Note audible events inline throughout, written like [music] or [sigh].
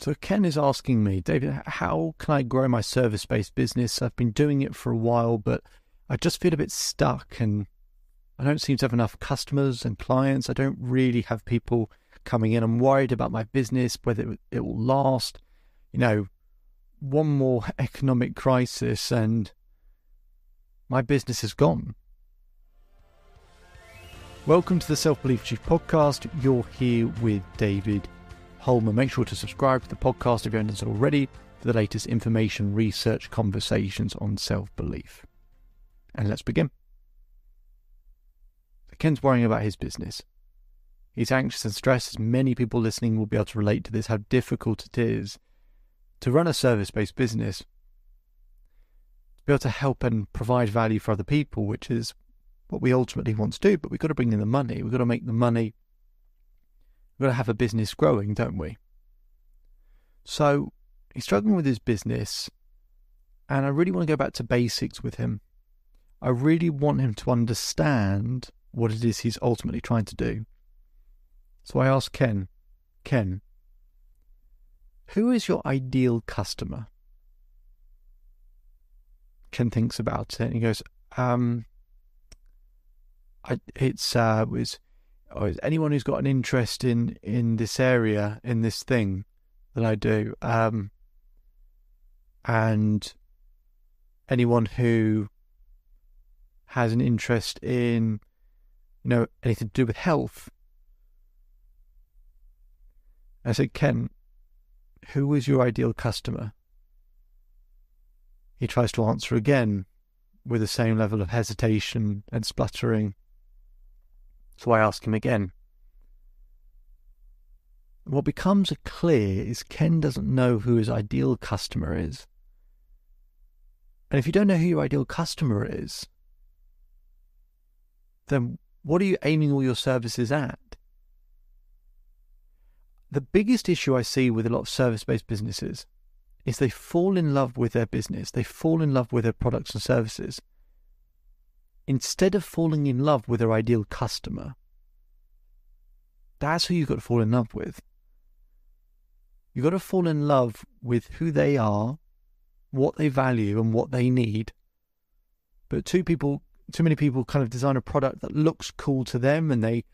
So Ken is asking me, David, how can I grow my service-based business? I've been doing it for a while, but I just feel a bit stuck and I don't seem to have enough customers and clients. I don't really have people coming in. I'm worried about my business, whether it will last. You know, one more [laughs] economic crisis and my business is gone. Welcome to the Self Belief Chief podcast. You're here with David Hulman. Make sure to subscribe to the podcast if you haven't done so already for the latest information, research, conversations on self belief. And let's begin. Ken's worrying about his business. He's anxious and stressed, as many people listening will be able to relate to this, how difficult it is to run a service based business, to be able to help and provide value for other people, which is what we ultimately want to do. But we've got to bring in the money, we've got to make the money We've got to have a business growing, don't we? So he's struggling with his business, and I really want to go back to basics with him. I really want him to understand what it is he's ultimately trying to do. So I asked Ken, Ken, who is your ideal customer? Ken thinks about it and he goes, um, I, it's uh, was or is anyone who's got an interest in in this area in this thing that I do, um, and anyone who has an interest in you know anything to do with health. I said, Ken, who is your ideal customer? He tries to answer again with the same level of hesitation and spluttering. So I ask him again. What becomes clear is Ken doesn't know who his ideal customer is. And if you don't know who your ideal customer is, then what are you aiming all your services at? The biggest issue I see with a lot of service based businesses is they fall in love with their business, they fall in love with their products and services, instead of falling in love with their ideal customer. That's who you've got to fall in love with. You've got to fall in love with who they are, what they value, and what they need. But too people, too many people, kind of design a product that looks cool to them, and they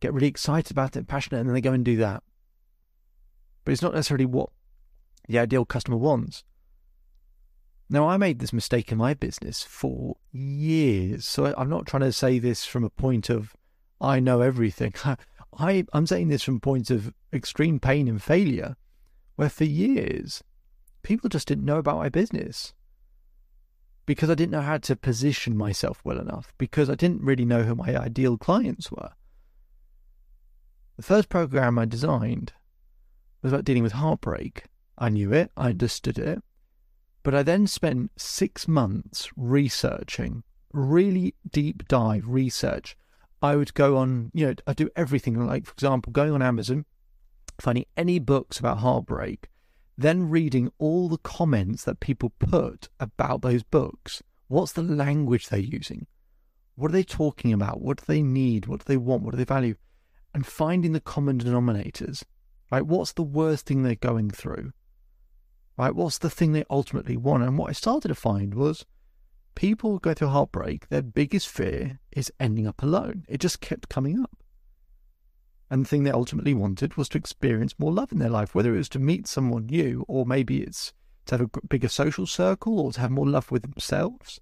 get really excited about it, passionate, and then they go and do that. But it's not necessarily what the ideal customer wants. Now, I made this mistake in my business for years. So I'm not trying to say this from a point of I know everything. [laughs] I, I'm saying this from points of extreme pain and failure, where for years people just didn't know about my business because I didn't know how to position myself well enough, because I didn't really know who my ideal clients were. The first program I designed was about dealing with heartbreak. I knew it, I understood it, but I then spent six months researching, really deep dive research. I would go on, you know, I do everything. Like, for example, going on Amazon, finding any books about heartbreak, then reading all the comments that people put about those books. What's the language they're using? What are they talking about? What do they need? What do they want? What do they value? And finding the common denominators. Right? What's the worst thing they're going through? Right? What's the thing they ultimately want? And what I started to find was people go through heartbreak, their biggest fear is ending up alone. It just kept coming up. And the thing they ultimately wanted was to experience more love in their life, whether it was to meet someone new, or maybe it's to have a bigger social circle, or to have more love with themselves.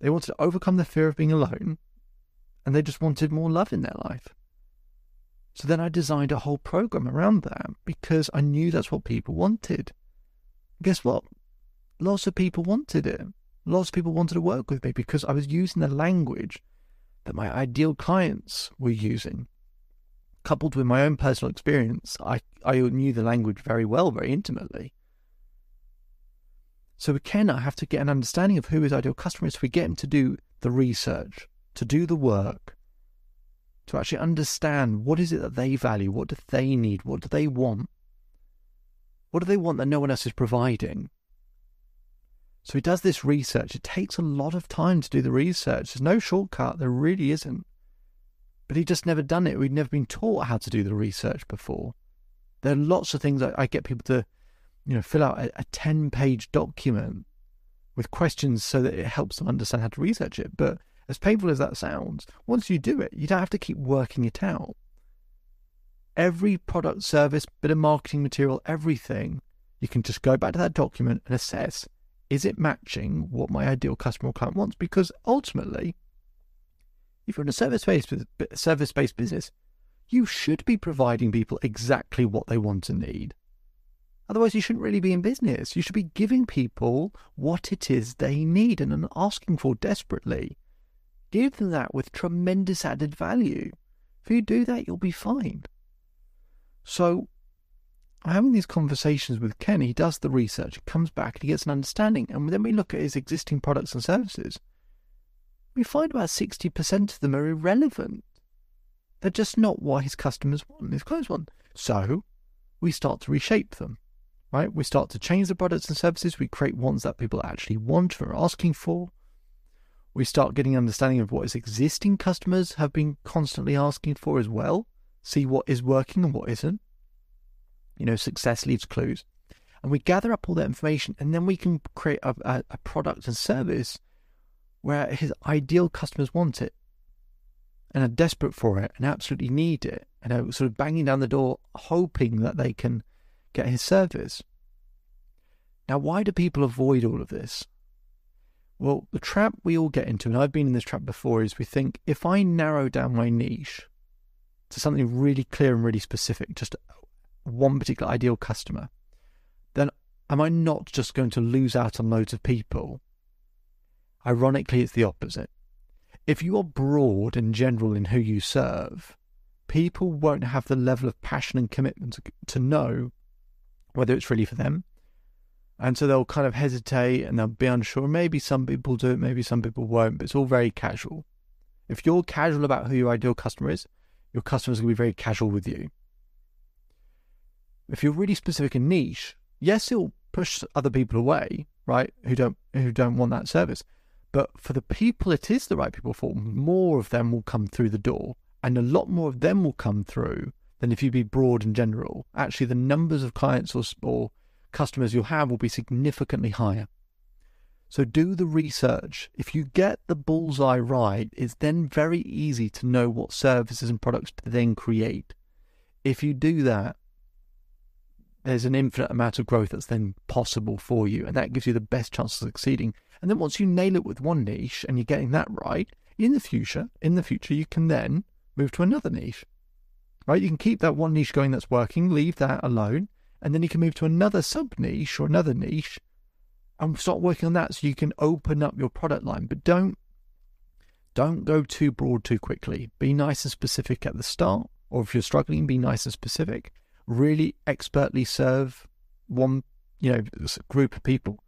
They wanted to overcome the fear of being alone, and they just wanted more love in their life. So then I designed a whole program around that because I knew that's what people wanted. Guess what? Lots of people wanted it. Lots of people wanted to work with me because I was using the language that my ideal clients were using. coupled with my own personal experience, I, I knew the language very well, very intimately. So again, I have to get an understanding of who his ideal customer is. We get him to do the research, to do the work, to actually understand what is it that they value, what do they need, what do they want, what do they want that no one else is providing. So he does this research. It takes a lot of time to do the research. There's no shortcut. There really isn't. But he'd just never done it. We'd never been taught how to do the research before. There are lots of things I, get people to, you know, fill out a, a 10 page document with questions so that it helps them understand how to research it. But as painful as that sounds, once you do it, you don't have to keep working it out. Every product, service, bit of marketing material, everything, you can just go back to that document and assess is it matching what my ideal customer or client wants? Because ultimately, if you're in a service-based service-based business, you should be providing people exactly what they want and need. Otherwise, you shouldn't really be in business. You should be giving people what it is they need and asking for desperately. Give them that with tremendous added value. If you do that, you'll be fine. So, having these conversations with Ken, he does the research, comes back, he gets an understanding. And then we look at his existing products and services. We find about 60% of them are irrelevant. They're just not what his customers want, his clients want. So we start to reshape them, right? We start to change the products and services. We create ones that people actually want or are asking for. We start getting an understanding of what his existing customers have been constantly asking for as well. See what is working and what isn't you know, success leaves clues. And we gather up all that information and then we can create a, a, a product and service where his ideal customers want it and are desperate for it and absolutely need it and are sort of banging down the door hoping that they can get his service. Now, why do people avoid all of this? Well, the trap we all get into, and I've been in this trap before, is we think if I narrow down my niche to something really clear and really specific, just one particular ideal customer, then am I not just going to lose out on loads of people? Ironically, it's the opposite. If you are broad and general in who you serve, people won't have the level of passion and commitment to, know whether it's really for them. And so they'll kind of hesitate and they'll be unsure. Maybe some people do it, maybe some people won't, but it's all very casual. If you're casual about who your ideal customer is, your customers will be very casual with you if you're really specific and niche, yes, it'll push other people away, right? Who don't who don't want that service. But for the people it is the right people for, more of them will come through the door, and a lot more of them will come through than if you be broad and general. Actually, the numbers of clients or, or customers you'll have will be significantly higher. So do the research. If you get the bullseye right, it's then very easy to know what services and products to then create. If you do that, there's an infinite amount of growth that's then possible for you, and that gives you the best chance of succeeding. And then once you nail it with one niche and you're getting that right, in the future, in the future, you can then move to another niche. Right? You can keep that one niche going that's working, leave that alone, and then you can move to another sub niche or another niche and start working on that so you can open up your product line. But don't don't go too broad too quickly. Be nice and specific at the start, or if you're struggling, be nice and specific really expertly serve one, you know, group of people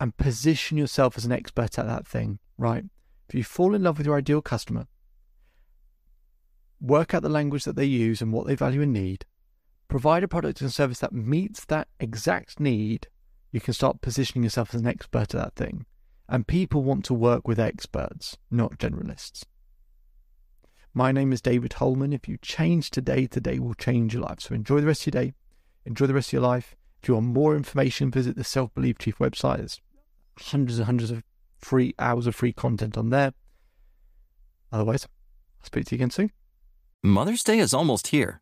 and position yourself as an expert at that thing, right? If you fall in love with your ideal customer, work out the language that they use and what they value and need, provide a product and service that meets that exact need, you can start positioning yourself as an expert at that thing. And people want to work with experts, not generalists. My name is David Hulman. If you change today, today will change your life. So enjoy the rest of your day. Enjoy the rest of your life. If you want more information, visit the Self Belief Chief website. There's hundreds and hundreds of free hours of free content on there. Otherwise, I'll speak to you again soon. Mother's Day is almost here,